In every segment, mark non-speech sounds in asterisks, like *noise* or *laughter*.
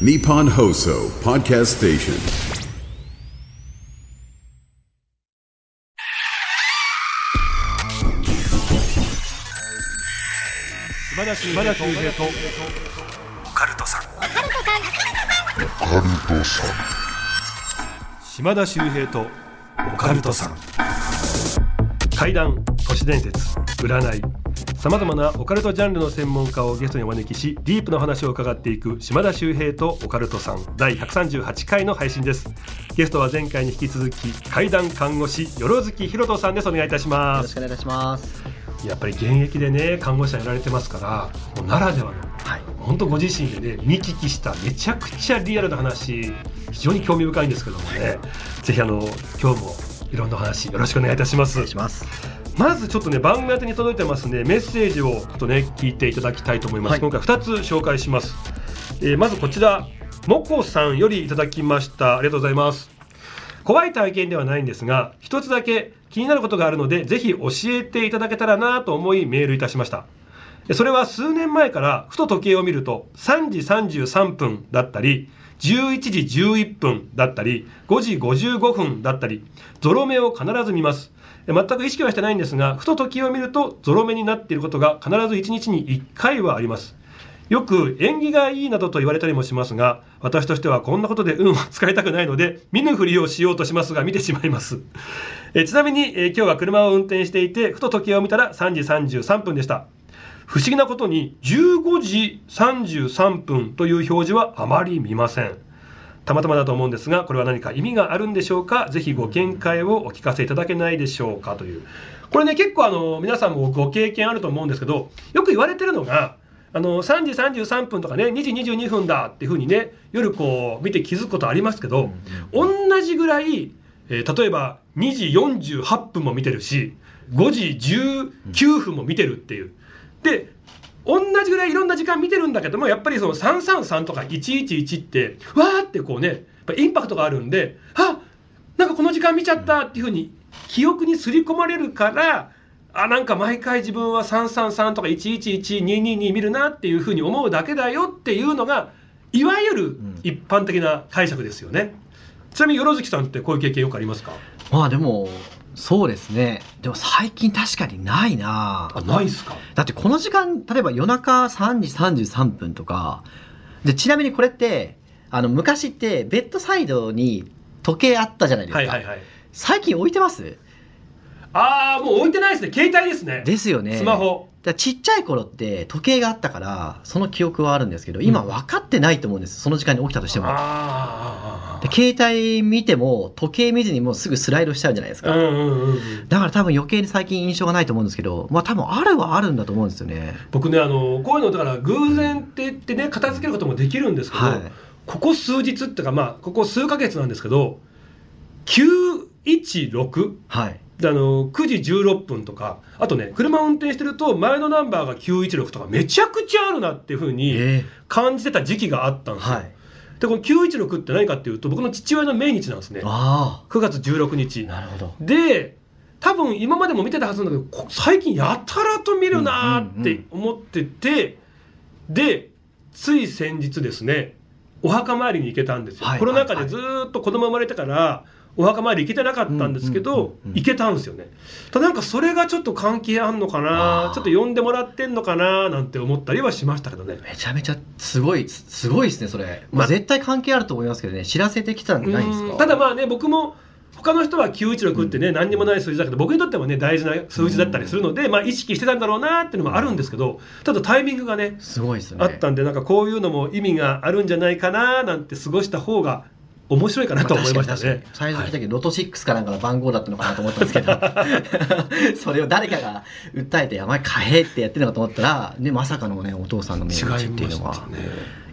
Nippon Hoso Podcast Station. 島田秀平とオカルトさん島田秀平とオカルトさん怪談都市伝説占いさまざまなオカルトジャンルの専門家をゲストにお招きしディープな話を伺っていく島田秀平とオカルトさん第138回の配信ですゲストは前回に引き続き怪談看護師よろずきひろとさんですお願いいたしよますろしくお願いいたします。やっぱり現役でね看護師さんやられてますからもうならではのはい。本当ご自身でね見聞きしためちゃくちゃリアルな話非常に興味深いんですけどもねぜひあの今日もいろんなお話よろしくお願いいたしますお願いします。まずちょっとね番組宛てに届いてますねメッセージをちょっとね聞いていただきたいと思います、はい。今回2つ紹介します、えーまずこちらもこさんよりいただきました。ありがとうございます。怖い体験ではないんですが一つだけ気になることがあるのでぜひ教えていただけたらなと思いメールいたしました。でそれは数年前からふと時計を見ると3時33分だったり11時11分だったり5時55分だったりゾロ目を必ず見ます。で全く意識はしてないんですがふと時計を見るとゾロ目になっていることが必ず1日に1回はあります。よく縁起がいいなどと言われたりもしますが私としてはこんなことで運を使いたくないので見ぬふりをしようとしますが見てしまいます。えちなみに、え今日は車を運転していてふと時計を見たら3時33分でした。不思議なことに15時33分という表示はあまり見ません。たまたまだと思うんですがこれは何か意味があるんでしょうか？ぜひご見解をお聞かせいただけないでしょうか？という。これね結構あの皆さんもご経験あると思うんですけどよく言われてるのがあの3時33分とかね2時22分だっていうふうにね夜こう見て気づくことありますけど、同じぐらい、えー例えば2時48分も見てるし5時19分も見てるっていう。で同じぐらいいろんな時間見てるんだけどもやっぱりその333とか111ってわーってこうねやっぱインパクトがあるんであなんかこの時間見ちゃったっていうふうに記憶に刷り込まれるからあなんか毎回自分は333とか111222見るなっていうふうに思うだけだよっていうのがいわゆる一般的な解釈ですよね。ちなみによろずきさんってこういう経験よくありますかまあでも、そうですね。でも最近確かにないなあないっすか？だってこの時間、例えば夜中3時33分とか、で、ちなみにこれって、あの、昔ってベッドサイドに時計あったじゃないですか。はいはいはい。最近置いてます？ああもう置いてないですね携帯ですね。ですよね。スマホ。ちっちゃい頃って時計があったから、その記憶はあるんですけど、今分かってないと思うんです。その時間に起きたとしても。あで携帯見ても時計見ずにもうすぐスライドしちゃうじゃないですか、あうんうんうんうん。だから多分余計に最近印象がないと思うんですけどまあ多分あるはあるんだと思うんですよね。僕ねあのこういうのだから偶然って言ってね片付けることもできるんですけど、はい。ここ数日っていうかまあここ数ヶ月なんですけど916はい。であの9時16分とかあとね車を運転してると前のナンバーが916とかめちゃくちゃあるなっていうふうにえ。感じてた時期があったんですよ、はいでこの916って何かっていうと僕の父親の命日なんですね。あ9月16あ日。なるほど。で多分今までも見てたはずなんだけどこ最近やたらと見るなーって思ってて、でつい先日ですねお墓参りに行けたんですよ、はい。コロナ禍でずーっと子供生まれてからお墓参り行けてなかったんですけど、行けたんですよね。ただなんかそれがちょっと関係あんのかなちょっと呼んでもらってんのかななんて思ったりはしましたけどね。めちゃめちゃすごいすすごいですねそれ、ままあ、絶対関係あると思いますけどね知らせてきたんじゃないんですか？うん。ただまあね僕も他の人は916ってね、何にもない数字だけど僕にとってはね大事な数字だったりするので、まあ、意識してたんだろうなっていうのもあるんですけどただタイミングがねすごいですね。あったんでなんかこういうのも意味があるんじゃないかななんて過ごした方が面白いかなと思いましたね。最初聞いたけど、ロト6かなんかの番号だったのかなと思ったんですけど。*laughs* それを誰かが訴えて「お前買え」ってやってるのかと思ったら、ね、まさかのねお父さんの命日っていうのは。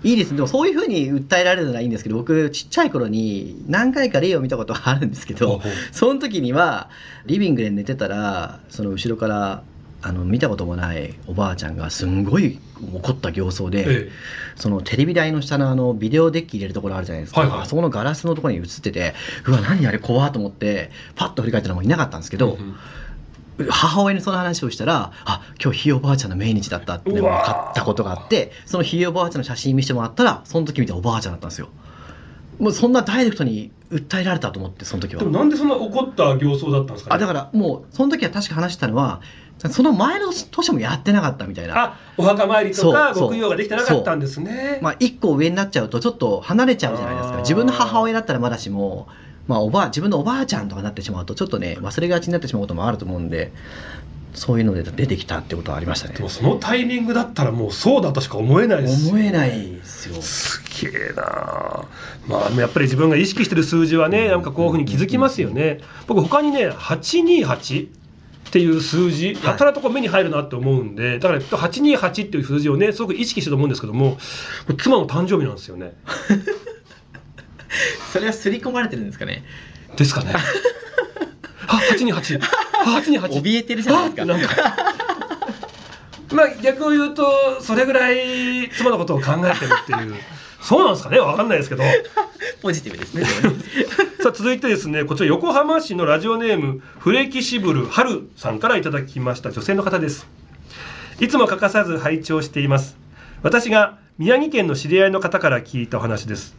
いいですね。でもそういうふうに訴えられるならいいんですけど僕ちっちゃい頃に何回か例を見たことがあるんですけどその時にはリビングで寝てたらその後ろからあの見たこともないおばあちゃんがすんごい怒った形相で、えそのテレビ台の下のあのビデオデッキ入れるところあるじゃないですか、はいはい。あそこのガラスのところに映っててうわ何あれ怖っと思ってパッと振り返ったらもういなかったんですけど、うん母親にその話をしたらあ今日ひいおばあちゃんの命日だったって分かったことがあってそのひいおばあちゃんの写真見せてもらったらその時見たおばあちゃんだったんですよ。もうそんなダイレクトに訴えられたと思ってその時は。でもなんでそんな怒った形相だったんですか、ね、あだからもうその時は確か話したのはその前の年もやってなかったみたいな。あお墓参りとかそうそう。牧羊ができてなかったんですね。まあ、1個上になっちゃうとちょっと離れちゃうじゃないですか。自分の母親だったらまだしも、まあ、おばあ自分のおばあちゃんとかになってしまうとちょっとね忘れがちになってしまうこともあると思うんでそういうので出てきたってことはありましたね。でもそのタイミングだったらもうそうだとしか思えないです思えないですよ。すげえなまあやっぱり自分が意識してる数字はねなんかこういうふうに気づきますよね。僕他にね828っていう数字やたらとこう目に入るなって思うんでだから828っていう数字をねすごく意識してると思うんですけども妻の誕生日なんですよね。*laughs* それは刷り込まれてるんですかね？ですかね。あ828あ828怯えてるじゃないですか。なんか。まあ逆を言うとそれぐらい妻のことを考えてるっていう。そうなんですかね？わかんないですけどポジティブですね。*laughs* さあ続いてですねこちら横浜市のラジオネームフレキシブル春さんからいただきました女性の方です。いつも欠かさず拝聴しています。私が宮城県の知り合いの方から聞いたお話です。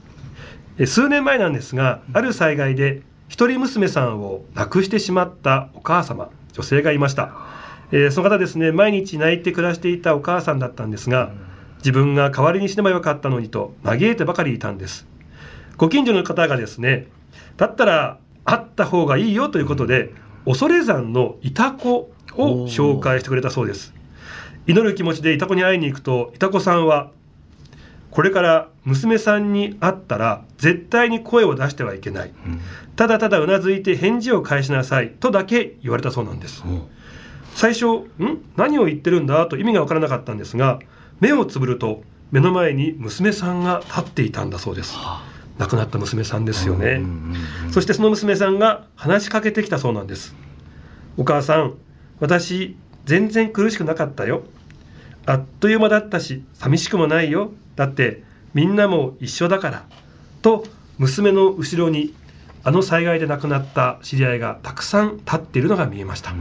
え数年前なんですがある災害で一人娘さんを亡くしてしまったお母様女性がいました、えーその方ですね毎日泣いて暮らしていたお母さんだったんですが自分が代わりに死ねばよかったのにと嘆いてばかりいたんです。ご近所の方がですねだったら会った方がいいよということで恐山のイタコを紹介してくれたそうです。祈る気持ちでイタコに会いに行くとイタコさんはこれから娘さんに会ったら絶対に声を出してはいけない。ただただうなずいて返事を返しなさいとだけ言われたそうなんです。最初ん？何を言ってるんだと意味が分からなかったんですが目をつぶると目の前に娘さんが立っていたんだそうです亡くなった娘さんですよね、そしてその娘さんが話しかけてきたそうなんです。お母さん私全然苦しくなかったよ。あっという間だったし寂しくもないよ。だってみんなも一緒だから。と娘の後ろにあの災害で亡くなった知り合いがたくさん立っているのが見えました、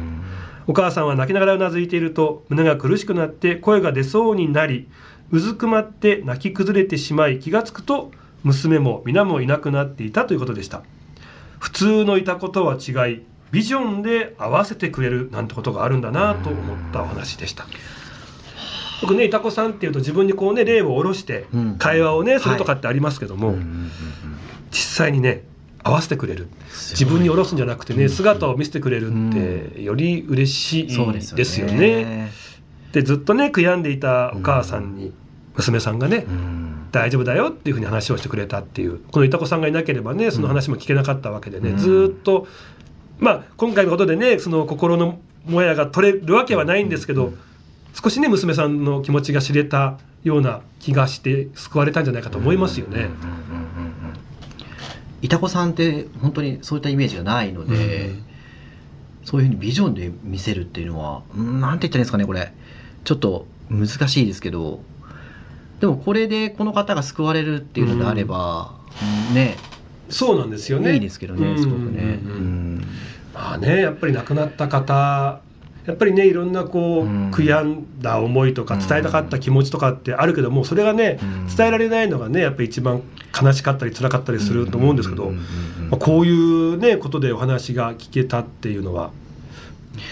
お母さんは泣きながらうなずいていると胸が苦しくなって声が出そうになりうずくまって泣き崩れてしまい気がつくと娘も皆もいなくなっていたということでした。普通のいたことは違いビジョンで合わせてくれるなんてことがあるんだなと思ったお話でした。僕ねいたこさんっていうと自分にこうね例を下ろしてうん。会話をねするとかってありますけども、実際にね合わせてくれる。自分に下ろすんじゃなくてね姿を見せてくれるってより嬉しいですよね。でね。でずっとね悔やんでいたお母さんに娘さんがね、うん大丈夫だよっていうふうに話をしてくれたっていうこのいたこさんがいなければねその話も聞けなかったわけでね、うん。ずーっとまあ今回のことでねその心のもやが取れるわけはないんですけど、少しね娘さんの気持ちが知れたような気がして救われたんじゃないかと思いますよね。いたこさんって本当にそういったイメージがないので、うんそういうふうにビジョンで見せるっていうのはうんなんて言ったらいいんですかねこれちょっと難しいですけどでもこれでこの方が救われるっていうのであれば、ね。そうなんですよね。いいですけどねすごくね。うん。うんうんうんまあねやっぱり亡くなった方やっぱりねいろんなこう、うん。悔やんだ思いとかうん。伝えたかった気持ちとかってあるけどもそれがねうん伝えられないのがねやっぱり一番悲しかったり辛かったりすると思うんですけど、こういうねことでお話が聞けたっていうのは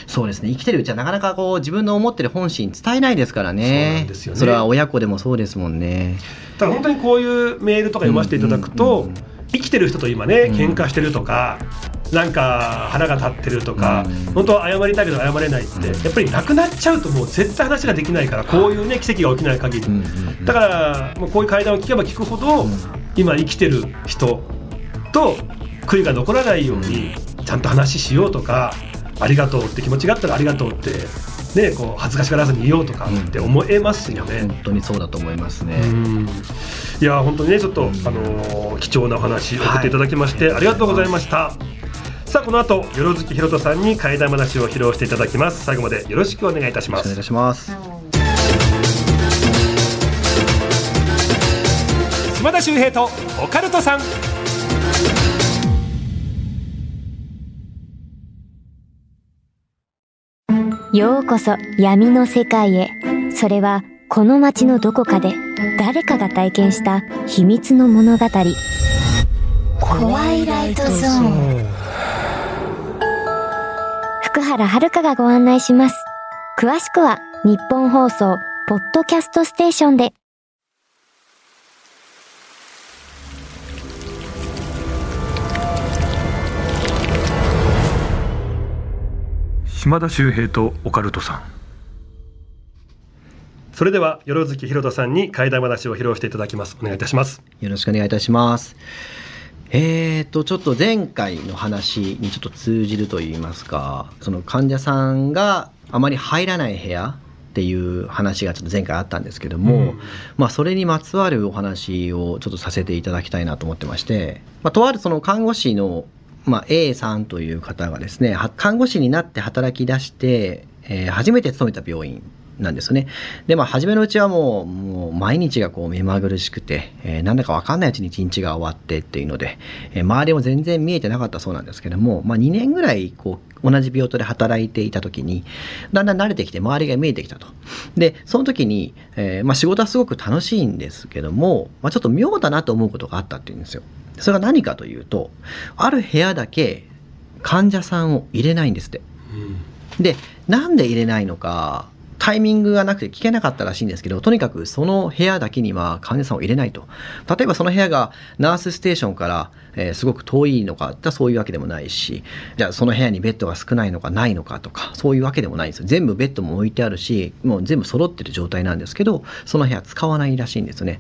そうですね。生きてるうちはなかなかこう自分の思ってる本心伝えないですからね。ね。それは親子でもそうですもんね。だから本当にこういうメールとか読ませていただくと、うんうんうん。生きてる人と今ねうん。喧嘩してるとか、なんか腹が立ってるとか、うん。本当は謝りたいけど謝れないって、うん。やっぱりなくなっちゃうともう絶対話ができないからこういうね奇跡が起きない限り、うんうんうん。だからもうこういう会談を聞けば聞くほど、うん。今生きてる人と悔いが残らないようにちゃんと話しようとかありがとうって気持ちがあったらありがとうって、ね、こう恥ずかしがらずに言おうとかって思えますよね。本当にそうだと思いますね、うん。いや本当にねちょっと、あのー貴重なお話を送っていただきまして、はい。ありがとうございました。さあこの後よろずきひろとさんに怪談話を披露していただきます。最後までよろしくお願いいたします。お願いします。島田秀平とオカルトさんようこそ闇の世界へ。それはこの街のどこかで誰かが体験した秘密の物語。怖いライトゾーン。福原遥がご案内します。詳しくは日本放送ポッドキャストステーションで。島田秀平とオカルトさん。それではよろずきひろとさんに怪談話を披露していただきます。お願いいたします。よろしくお願いいたします。えーと、ちょっと前回の話にちょっと通じると言いますか、その患者さんがあまり入らない部屋っていう話がちょっと前回あったんですけども、うん。まあそれにまつわるお話をちょっとさせていただきたいなと思ってまして、まあとあるその看護師のまあ、A さんという方がですね、看護師になって働き出して、えー初めて勤めた病院なんですよね。で、まあ、初めのうちはもう、もう毎日がこう目まぐるしくて、えーなんだかわかんないうちに一日が終わってっていうので、えー周りも全然見えてなかったそうなんですけども、まあ、2年ぐらいこう同じ病棟で働いていた時に、だんだん慣れてきて周りが見えてきたと。で、その時に、えーまあ、仕事はすごく楽しいんですけども、まあ、ちょっと妙だなと思うことがあったっていうんですよ。それが何かというと、ある部屋だけ患者さんを入れないんですって。で、なんで入れないのか、タイミングがなくて聞けなかったらしいんですけど、とにかくその部屋だけには患者さんを入れないと。例えばその部屋がナースステーションから、えーすごく遠いのかってそういうわけでもないし、じゃあその部屋にベッドが少ないのかないのかとか、そういうわけでもないんですよ。全部ベッドも置いてあるし、もう全部揃ってる状態なんですけど、その部屋使わないらしいんですね。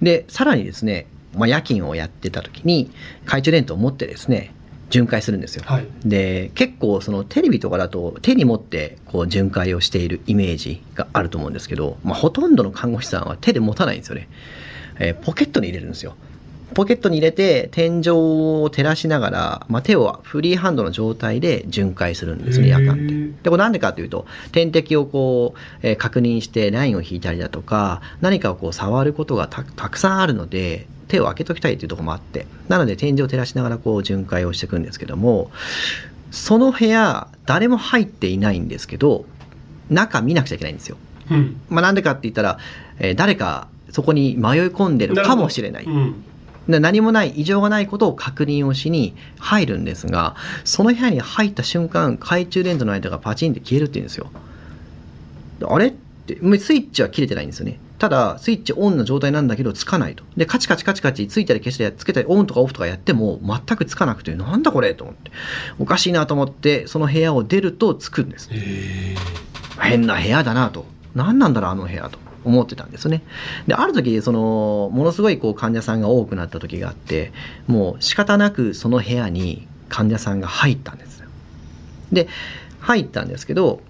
で、さらにですね、まあ、夜勤をやってた時に、懐中電灯を持ってですね、巡回するんですよ。はい。で結構そのテレビとかだと手に持ってこう巡回をしているイメージがあると思うんですけど、まあ、ほとんどの看護師さんは手で持たないんですよね、えーポケットに入れるんですよ。ポケットに入れて天井を照らしながら、まあ、手をフリーハンドの状態で巡回するんですね夜間って。でこれなんでかというと点滴をこう、えー確認してラインを引いたりだとか何かをこう触ることがたたくさんあるので手を開けときたいというところもあってなので天井を照らしながらこう巡回をしていくんですけどもその部屋誰も入っていないんですけど中見なくちゃいけないんですよ。うん。まあ、なんでかって言ったら、えー誰かそこに迷い込んでるかもしれない。何もない異常がないことを確認をしに入るんですがその部屋に入った瞬間懐中電灯の間がパチンって消えるって言うんですよ。であれってもうスイッチは切れてないんですよねただスイッチオンの状態なんだけどつかないと。でカチカチカチカチついたり消したりつけたりオンとかオフとかやっても全くつかなくてなんだこれと思って。おかしいなと思ってその部屋を出るとつくんです。へ変な部屋だなと。何なんだろうあの部屋と思ってたんですね。である時そのものすごいこう患者さんが多くなった時があってもう仕方なくその部屋に患者さんが入ったんですよ。で入ったんですけど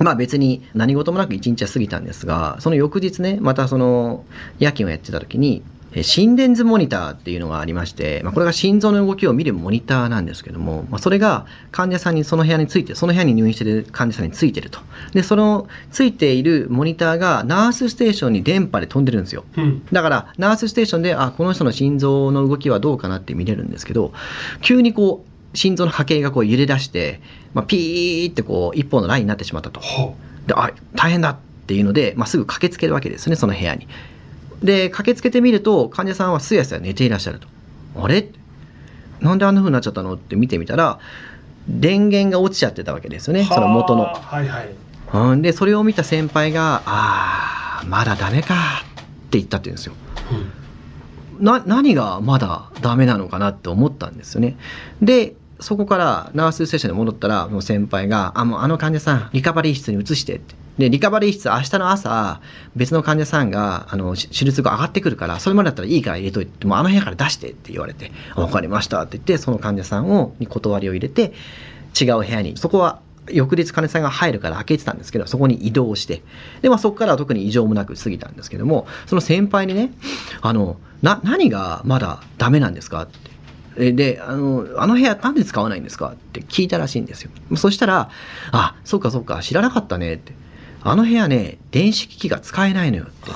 まあ別に何事もなく一日は過ぎたんですがその翌日ねまたその夜勤をやってた時にえ心電図モニターっていうのがありまして、まあ、これが心臓の動きを見るモニターなんですけども、まあ、それが患者さんにその部屋についてその部屋に入院している患者さんについてると。でそのついているモニターがナースステーションに電波で飛んでるんですよ。うん。だからナースステーションであこの人の心臓の動きはどうかなって見れるんですけど急にこう心臓の波形がこう揺れ出して、まあ、ピーってこう一本のラインになってしまったと。はであ大変だっていうので、まあ、すぐ駆けつけるわけですねその部屋に。で駆けつけてみると患者さんはすやすや寝ていらっしゃると。あれ？なんであんな風になっちゃったの？って見てみたら電源が落ちちゃってたわけですよねあその元の。はあはいはい。うんでそれを見た先輩が「ああまだダメか」って言ったって言うんですよ。うん。な何がまだダメなのかなって思ったんですよね。でそこからナースステーションに戻ったらもう先輩が「あもうあの患者さんリカバリー室に移して」って。でリカバリー室明日の朝別の患者さんがあの手術後上がってくるからそれまでだったらいいから入れといてもうあの部屋から出してって言われて「分かりました」って言ってその患者さんをに断りを入れて違う部屋に。そこは翌日患者さんが入るから開けてたんですけどそこに移動して。で、まあ、そこからは特に異常もなく過ぎたんですけどもその先輩にねあのな何がまだダメなんですか？って。であのあの部屋なんで使わないんですか？って聞いたらしいんですよ。そしたら「あそうかそうか知らなかったね」って「あの部屋ね電子機器が使えないのよ」って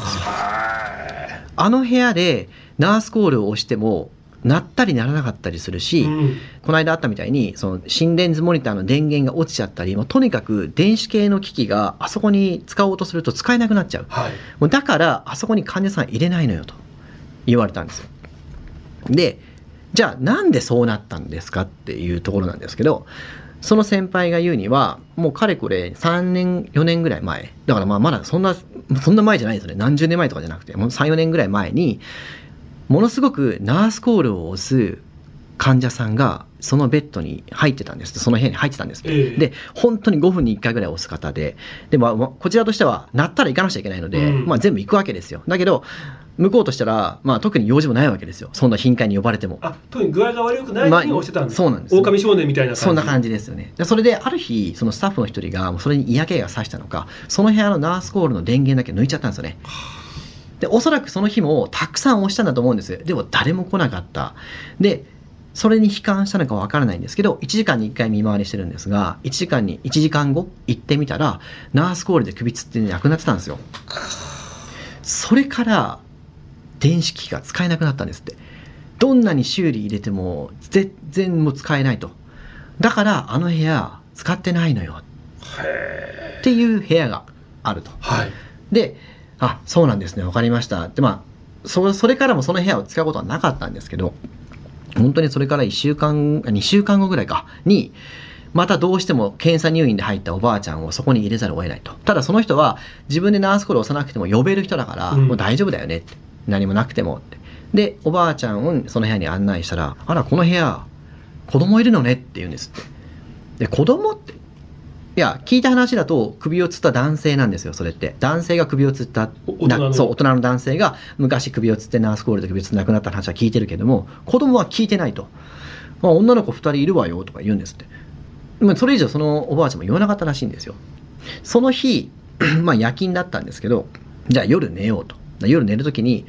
あの部屋でナースコールを押しても鳴ったり鳴らなかったりするし、うん。この間あったみたいにその心電図モニターの電源が落ちちゃったりもうとにかく電子系の機器があそこに使おうとすると使えなくなっちゃう。はい。もうだからあそこに患者さん入れないのよと言われたんですよ。でじゃあなんでそうなったんですかっていうところなんですけどその先輩が言うにはもうかれこれ3年4年ぐらい前。だからまあまだそんなそんな前じゃないですよね。何十年前とかじゃなくてもう34年ぐらい前にものすごくナースコールを押す患者さんがそのベッドに入ってたんです。その部屋に入ってたんです。ええ。で本当に5分に1回ぐらい押す方で。で、まあまあ、こちらとしては鳴ったら行かなくちゃいけないので、うん。まあ、全部行くわけですよ。だけど向こうとしたら、まあ、特に用事もないわけですよ。そんな頻回に呼ばれても。あ特に具合が悪くないのに押してたんです、そうなんです狼少年みたいな感じ。そんな感じですよね。でそれである日そのスタッフの一人がそれに嫌気がさしたのかその部屋のナースコールの電源だけ抜いちゃったんですよね。でおそらくその日もたくさん押したんだと思うんです。でも誰も来なかった。でそれに悲観したのかわからないんですけど1時間に1回見回りしてるんですが1時間に1時間後行ってみたらナースコールで首つってなくなってたんですよ。それから電子機器が使えなくなったんですって。どんなに修理入れても全然もう使えないと。だからあの部屋使ってないのよ。へっていう部屋があると。ーはい。であそうなんですね。分かりました。でまあそそれからもその部屋を使うことはなかったんですけど本当にそれから1週間2週間後ぐらいか。にまたどうしても検査入院で入ったおばあちゃんをそこに入れざるを得ないと。ただその人は自分でナースコールを押さなくても呼べる人だから、うん。もう大丈夫だよねって何もなくてもって。でおばあちゃんをその部屋に案内したらあらこの部屋子供いるのねって言うんです。ってで子供っていや聞いた話だと首をつった男性なんですよそれって。男性が首をつったそう大人の男性が昔首をつってナースコールで首をつって亡くなった話は聞いてるけども子供は聞いてないと、まあ、女の子2人いるわよとか言うんですって。まあそれ以上そのおばあちゃんも言わなかったらしいんですよ。その日 *clears throat* まあ夜勤だったんですけどじゃあ夜寝ようと夜寝るときに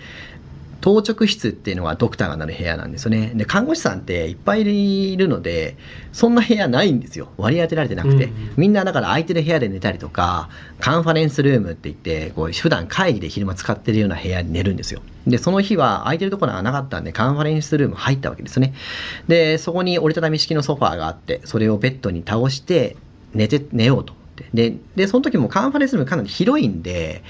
当直室っていうのはドクターがなる部屋なんですよね。で看護師さんっていっぱいいるのでそんな部屋ないんですよ。割り当てられてなくて、うんうんみんなだから空いてる部屋で寝たりとかカンファレンスルームって言ってこう普段会議で昼間使ってるような部屋に寝るんですよ。でその日は空いてるところがなかったんでカンファレンスルーム入ったわけですね。でそこに折りたたみ式のソファーがあってそれをベッドに倒して寝て寝ようと思って。ででその時もカンファレンスルームかなり広いんで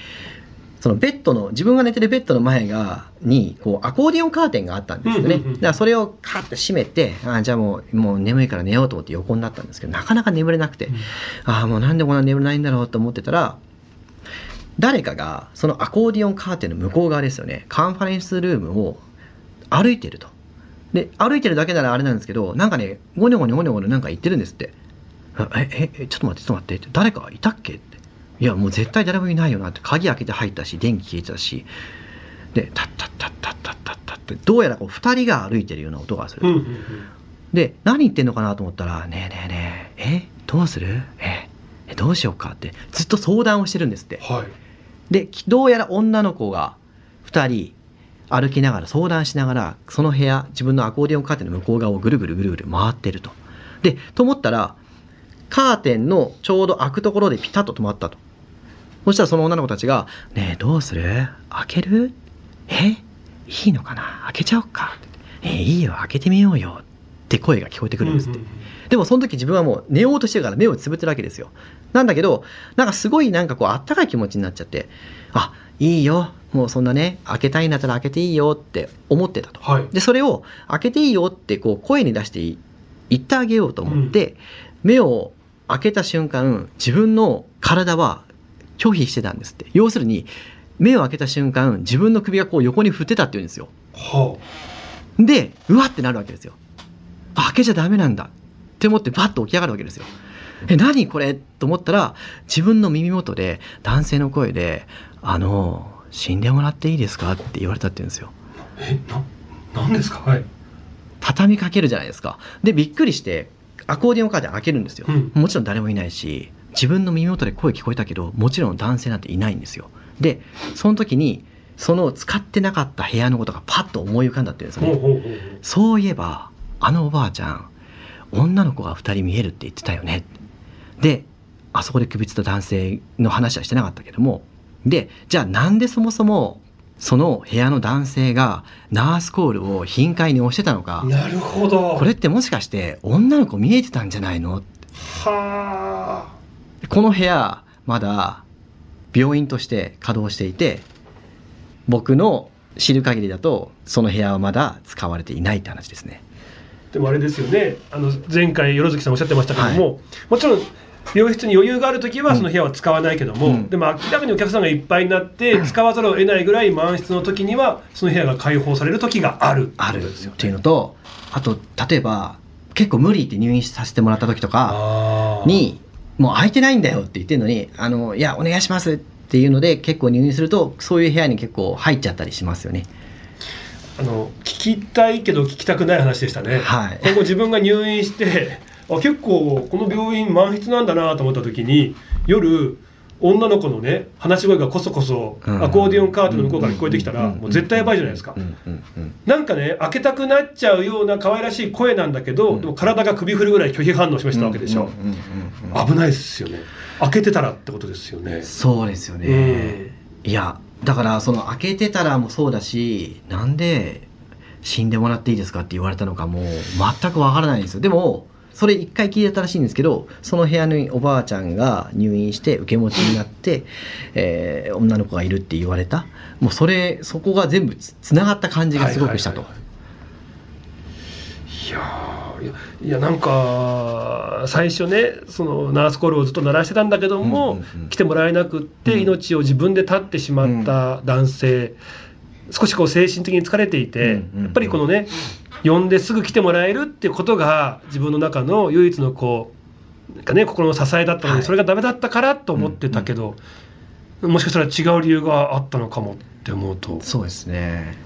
そのベッドの自分が寝てるベッドの前がにこうアコーディオンカーテンがあったんですよね、うんうんうんだからそれをカッと閉めてあじゃあもうもう眠いから寝ようと思って横になったんですけどなかなか眠れなくて、ああもうなんでこんな眠れないんだろうと思ってたら誰かがそのアコーディオンカーテンの向こう側ですよね。カンファレンスルームを歩いてると。で歩いてるだけならあれなんですけどなんかねゴニョゴニョゴニョゴニョなんか言ってるんですって。あえええちょっと待ってちょっと待ってって。誰かいたっけっていやもう絶対誰もいないよなって鍵開けて入ったし電気消えてたし。でタッタッタッタッタッタッタッってどうやらこう2人が歩いてるような音がする、で何言ってんのかなと思ったら「ねえねえねええどうするええどうしようか」ってずっと相談をしてるんですってはいでどうやら女の子が2人歩きながら相談しながらその部屋自分のアコーディオンカーテンの向こう側をぐるぐるぐるぐる回ってるとでと思ったらカーテンのちょうど開くところでピタッと止まったとそしたらその女の子たちが「ねえどうする？開ける？え？いいのかな？開けちゃおうか」って「えいいよ開けてみようよ」って声が聞こえてくるんですって、うんうんでもその時自分はもう寝ようとしてるから目をつぶってるわけですよ。なんだけど、なんかすごいなんかこうあったかい気持ちになっちゃって、あ、いいよ。もうそんなね、開けたいんだったら開けていいよ。って思ってたと。はい。で、それを開けていいよってこう声に出してい言ってあげようと思って、目を開けた瞬間、自分の体は拒否してたんですって。要するに、目を開けた瞬間、自分の首がこう横に振ってたって言うんですよ。はで、うわってなるわけですよ。あ開けちゃダメなんだって思ってバッと起き上がるわけですよ。え、何これ？と思ったら、自分の耳元で男性の声で、あの、死んでもらっていいですか？って言われたって言うんですよ。あえななんですか？はい畳みかけるじゃないですか。で、びっくりして、アコーディオンカーテン開けるんですよ。うんもちろん誰もいないし、自分の耳元で声聞こえたけど、もちろん男性なんていないんですよ。で、その時に、その使ってなかった部屋のことがパッと思い浮かんだって言うんですよね。そういえば、あのおばあちゃん、女の子が2人見えるって言ってたよね。で、あそこで首つった男性の話はしてなかったけども、で、じゃあなんでそもそもその部屋の男性がナースコールを頻回に押してたのかなるほどこれってもしかして女の子見えてたんじゃないの？はこの部屋まだ病院として稼働していて僕の知る限りだとその部屋はまだ使われていないって話ですね。あでもあれですよね。あの前回よろずきさんおっしゃってましたけども、もちろん病室に余裕があるときはその部屋は使わないけども、うん。でも明らかにお客さんがいっぱいになって *clears throat* 使わざるを得ないぐらい満室の時にはその部屋が開放される時がある。ある。っていうのとあと例えば結構無理って入院させてもらった時とかにもう空いてないんだよって言ってるのにあのいやお願いしますっていうので結構入院するとそういう部屋に結構入っちゃったりしますよね。あの聞きたいけど聞きたくない話でしたね、はい。今後自分が入院してあ結構この病院満室なんだなと思った時に夜女の子のね話し声がこそこそうん。アコーディオンカーテンの向こうから聞こえてきたらうん。もう絶対やばいじゃないですか。なんかね開けたくなっちゃうような可愛らしい声なんだけど、うん。でも体が首振るぐらい拒否反応しましたわけでしょ、危ないですよね。開けてたらってことですよね。そうですよね、いやだからその開けてたらもそうだしなんで死んでもらっていいですかって言われたのかもう全くわからないんですよ。でもそれ一回聞いたらしいんですけどその部屋におばあちゃんが入院して受け持ちになって、えー女の子がいるって言われた。もうそれそこが全部つつながった感じがすごくしたと、はいはいはいい。やーいやいやなんか最初ねそのナースコールをずっと鳴らしてたんだけども、うんうんうん。来てもらえなくってうん。命を自分で絶ってしまった男性、少しこう精神的に疲れていて、やっぱりこのね呼んですぐ来てもらえるっていうことが自分の中の唯一のこうかね心の支えだったのに、はい。それがダメだったからと思ってたけど、もしかしたら違う理由があったのかもって思うと。そうですね。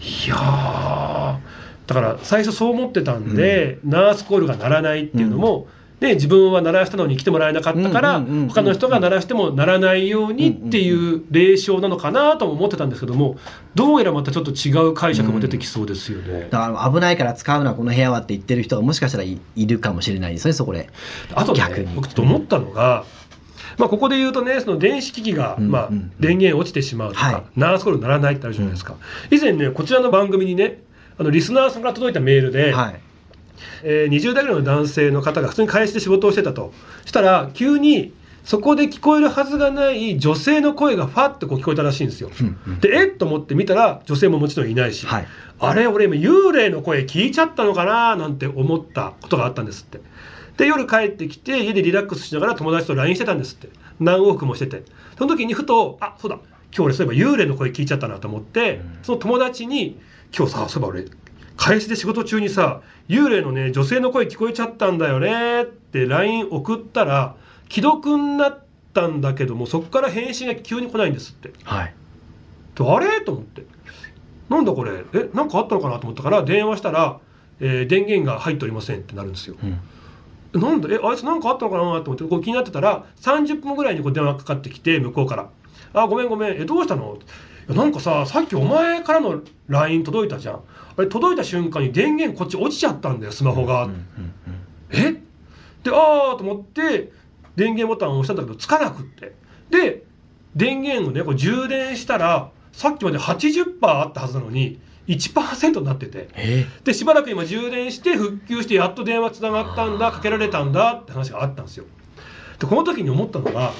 いやーだから最初そう思ってたんで、ナースコールが鳴らないっていうのも、で自分は鳴らしたのに来てもらえなかったから、うんうんうんうん他の人が鳴らしても鳴らないようにっていう霊障なのかなとも思ってたんですけどもどうやらまたちょっと違う解釈も出てきそうですよね。だから危ないから使うなこの部屋はって言ってる人がもしかしたらいいるかもしれない。ですねそこで。あとね逆に。僕ちょっと思ったのが、まあ、ここで言うとねその電子機器が、うんまあうん、電源落ちてしまうとか、はい。ナースコール鳴らないってあるじゃないですか、以前ねこちらの番組にねあのリスナーさんから届いたメールで、はいえー20代ぐらいの男性の方が普通に会社で仕事をしてたと。したら急にそこで聞こえるはずがない女性の声がファッとこう聞こえたらしいんですよ。うんうん。でえっ？と思って見たら女性ももちろんいないし、はい。あれ俺今幽霊の声聞いちゃったのかななんて思ったことがあったんですって。で夜帰ってきて家でリラックスしながら友達と LINE してたんですって。何往復もしてて。その時にふとあそうだ。今日俺そういえば幽霊の声聞いちゃったなと思って、うん。その友達に今日さそういえば俺会社で仕事中にさ幽霊のね女性の声聞こえちゃったんだよねって LINE 送ったら既読になったんだけどもそこから返信が急に来ないんですって。はい。であれ？と思って。なんだこれ？えなんかあったのかなと思ったから電話したら、えー電源が入っておりませんってなるんですよ。うん。えなんでえあいつなんかあったのかなと思ってこう気になってたら30分ぐらいにこう電話かかってきて向こうから「あごめんごめん。えどうしたの?」いやなんかささっきお前からの LINE 届いたじゃん。あれ届いた瞬間に電源こっち落ちちゃったんだよスマホが、うんうんえ？でああと思って電源ボタンを押したんだけどつかなくって。で電源をねこう充電したらさっきまで80%あったはずなのに1%になってて。え？でしばらく今充電して復旧してやっと電話つながったんだかけられたんだって話があったんですよ。でこの時に思ったのが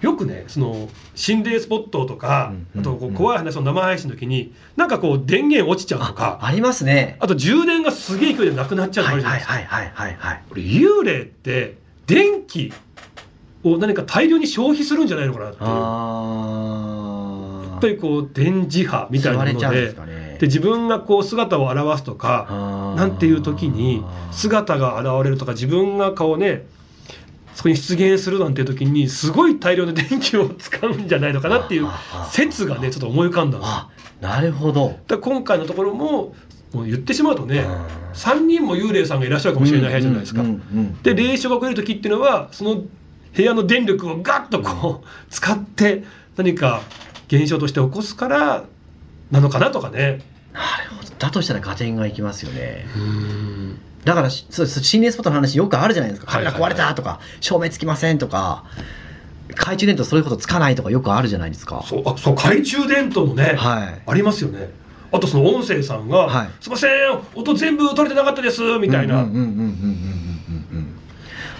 よくねその心霊スポットとか、うんあとこううん。怖い話の生配信の時になんかこう電源落ちちゃうとあかありますね。あと充電がすげえ勢いでなくなっちゃうとか。い幽霊って電気を何か大量に消費するんじゃないのかなっていう。やあっぱりこう電磁波みたいなものでで自分がこう姿を現すとかなんていう時に姿が現れるとか自分がこうねそこに出現するなんていう時にすごい大量の電気を使うんじゃないのかなっていう説がねちょっと思い浮かんだんでなるほど。だ今回のところももう言ってしまうとねうん3人も幽霊さんがいらっしゃるかもしれない部屋じゃないですか。うんうんうんで霊障が起きる時っていうのはその部屋の電力をガッとこう使って何か現象として起こすからなのかなとかね。なるほど。だとしたら合点がいきますよねだからそう心霊スポットの話よくあるじゃないですか。カメラ壊れたとか、照明つきませんとか懐中電灯そういうことつかないとかよくあるじゃないですか。そうあそう懐中電灯もね、はい、ありますよね。あとその音声さんが「はい、すいません音全部取れてなかったです」みたいな。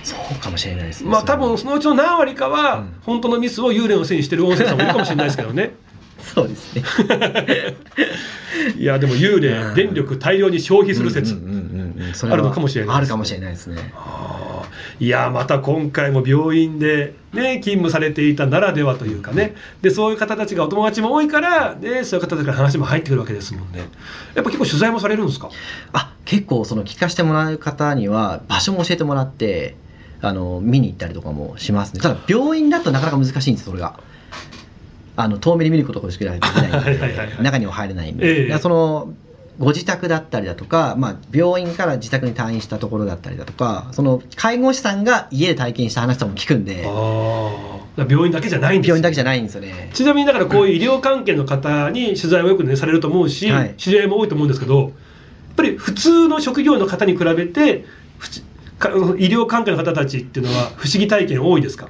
そうかもしれないです、ね、まあ多分そのうちの何割かは、本当のミスを幽霊のせいにしてる音声さんもいるかもしれないですけどね。そうですね。いやでも幽霊うん。電力大量に消費する説、あるのかもしれないですね。あるかもしれないですね。いやまた今回も病院で、ね、勤務されていたならではというかね。でそういう方たちがお友達も多いから、ね、そういう方たちから話も入ってくるわけですもんね。やっぱ結構取材もされるんですか？あ結構その聞かせてもらう方には場所も教えてもらってあの見に行ったりとかもしますね。ただ病院だとなかなか難しいんですそれがあの遠目に見ることしかできないんで *laughs* 中には入れないんで、えそのご自宅だったりだとか、まあ、病院から自宅に退院したところだったりだとかその介護士さんが家で体験した話とかも聞くんで。病院だけじゃないんです病院だけじゃないんですよね。ちなみにだからこういう医療関係の方に取材をよくねされると思うし、はい。知り合いも多いと思うんですけどやっぱり普通の職業の方に比べて医療関係の方たちっていうのは不思議体験多いですか？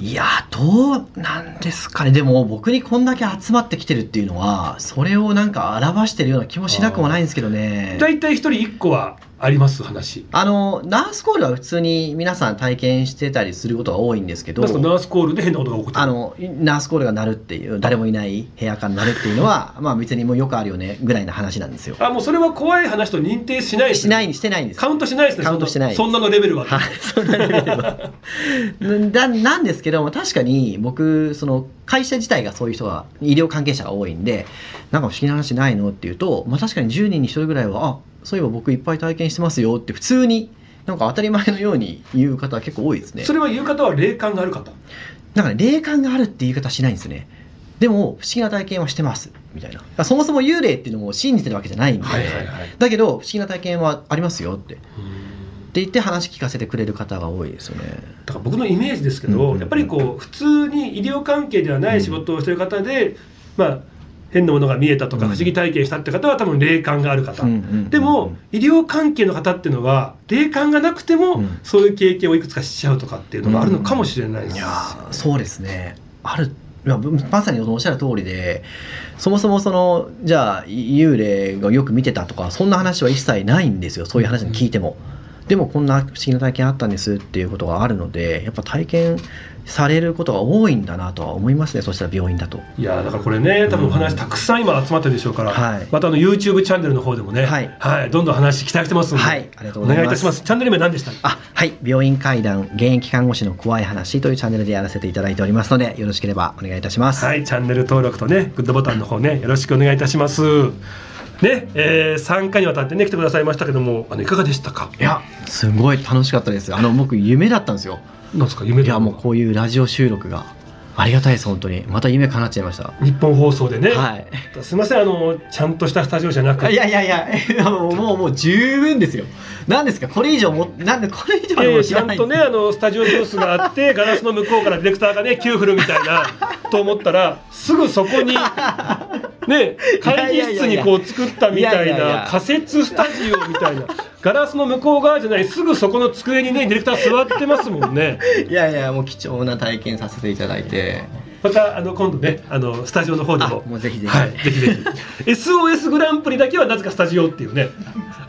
いやどうなんですかね。でも僕にこんだけ集まってきてるっていうのはそれをなんか表してるような気もしなくもないんですけどね。大体一人一個はあります話。あのナースコールは普通に皆さん体験してたりすることが多いんですけどナースコールで変なことが起こってる。あのナースコールが鳴るっていう誰もいない部屋から鳴るっていうのは *laughs* まあ別にもうよくあるよねぐらいの話なんですよ。あもうそれは怖い話と認定しないしないにしてないんです。カウントしないですねカウントしてないそんなのレベルは、はい、そんなレベルは。*laughs* だ *laughs* なんですけども確かに僕その会社自体がそういう人が医療関係者が多いんでなんか不思議な話ないのっていうと、まあ、確かに10人に1人ぐらいはあそういえば僕いっぱい体験してますよって普通になんか当たり前のように言う方は結構多いですね。それは言う方は霊感がある方？なんかね霊感があるって言い方はしないんですよね。でも不思議な体験はしてますみたいな。そもそも幽霊っていうのも信じてるわけじゃないんで、はいはいはい。だけど不思議な体験はありますよって。って言って話聞かせてくれる方が多いですよね。だから僕のイメージですけど、うんうんうんやっぱりこう普通に医療関係ではない仕事をしている方で、まあ変なものが見えたとかうん。不思議体験したって方は多分霊感がある方、うんうんうんうん。でも医療関係の方っていうのは霊感がなくても、うん。そういう経験をいくつかしちゃうとかっていうのがあるのかもしれないです、いやーそうですね。あるまさにおっしゃる通りでそもそもそのじゃあ幽霊がよく見てたとかそんな話は一切ないんですよ。そういう話に聞いても、でもこんな不思議な体験あったんですっていうことがあるのでやっぱ体験されることが多いんだなとは思いますねそしたら病院だと。いやだからこれね多分お話たくさん今集まってるでしょうから、はい。またあの YouTube チャンネルの方でもね、はい。どんどん話期待してますので、はい。ありがとうおございます。願いいたします。チャンネル名何でしたあはい。病院会談現役看護師の怖い話というチャンネルでやらせていただいておりますのでよろしければお願いいたします。はい、チャンネル登録とね、グッドボタンの方ね、よろしくお願いいたします。ね、えー、3回にわたってね、来てくださいましたけども、あのいかがでしたか？いやすごい楽しかったです。あの僕夢だったんですよ。なんですか、夢でいやもうこういうラジオ収録がありがたいです本当に。また夢叶っちゃいました。日本放送でね、はい。すみません、あのちゃんとしたスタジオじゃなく。いやいやいやいやもうもうもう十分ですよ。何ですか？これ以上もなんでこれ以上えーも知らない。ちゃんとね、あのスタジオブースがあって、*laughs* ガラスの向こうからディレクターがね、キュー振るみたいなと思ったら、すぐそこに。ね、会議室にこう作ったみたいな仮設スタジオみたいなガラスの向こう側じゃないすぐそこの机にねディレクター座ってますもんね。いやいやもう貴重な体験させていただいてまたあの今度ねあのスタジオの方でも。あもうぜひぜひ。はい、ぜひぜひ。SOS グランプリだけはなぜかスタジオっていうね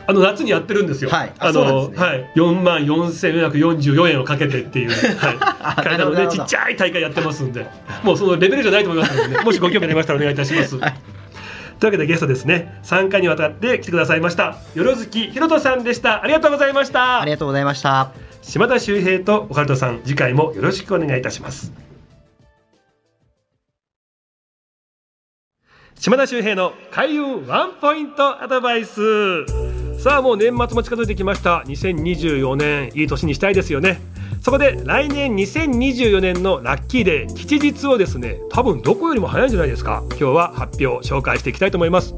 あの夏にやってるんですよ。はいああそうなんですね。のはい4万4444円をかけてっていう、ね、*laughs* はい、体のねちっちゃい大会やってますんで、もうそのレベルじゃないと思いますので、ね、もしご興味ありましたらお願いいたします。はい。というわけでゲストですね。3回にわたって来てくださいました。よろずきひろとさんでした。ありがとうございました。ありがとうございました。島田秀平とオカルトさん次回もよろしくお願いいたします島田秀平の開運ワンポイントアドバイス。さあもう年末も近づいてきました。2024年いい年にしたいですよね。そこで来年2024年のラッキーデー吉日をですね多分どこよりも早いんじゃないですか。今日は発表紹介していきたいと思います。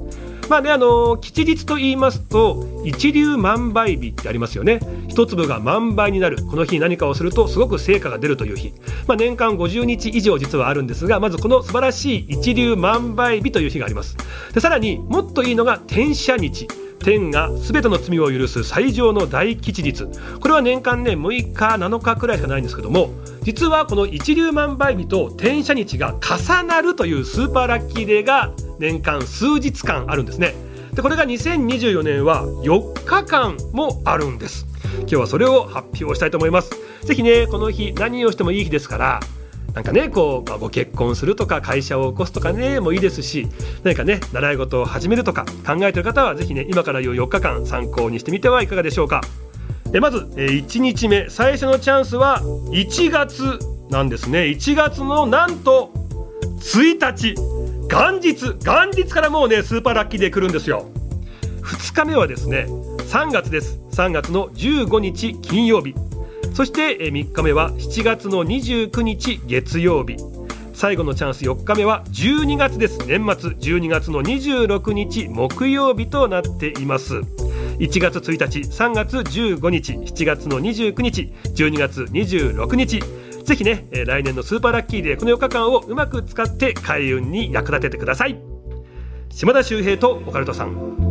まあねあの吉日と言いますと一粒万倍日ってありますよね。一粒が万倍になる。この日何かをするとすごく成果が出るという日、まあ、年間50日以上実はあるんですがまずこの素晴らしい一粒万倍日という日があります。でさらにもっといいのが転写日。天が全ての罪を許す最上の大吉日。これは年間ね6日7日くらいしかないんですけども実はこの一粒万倍日と転写日が重なるというスーパーラッキーデーが年間数日間あるんですね。でこれが2024年は4日間もあるんです。今日はそれを発表したいと思います。ぜひねこの日何をしてもいい日ですからなんかねこう、まあ、ご結婚するとか会社を起こすとかねもういいですし何かね習い事を始めるとか考えてる方はぜひね今から言う4日間参考にしてみてはいかがでしょうか。えまず、えー1日目。最初のチャンスは1月なんですね。1月のなんと1日。元日。元日からもうねスーパーラッキーで来るんですよ。2日目はですね3月です。3月の15日金曜日そして3日目は7月の29日月曜日。最後のチャンス4日目は12月です。年末12月の26日木曜日となっています。1月1日3月15日7月の29日12月26日。ぜひね来年のスーパーラッキーでこの4日間をうまく使って開運に役立ててください。島田秀平とオカルトさん。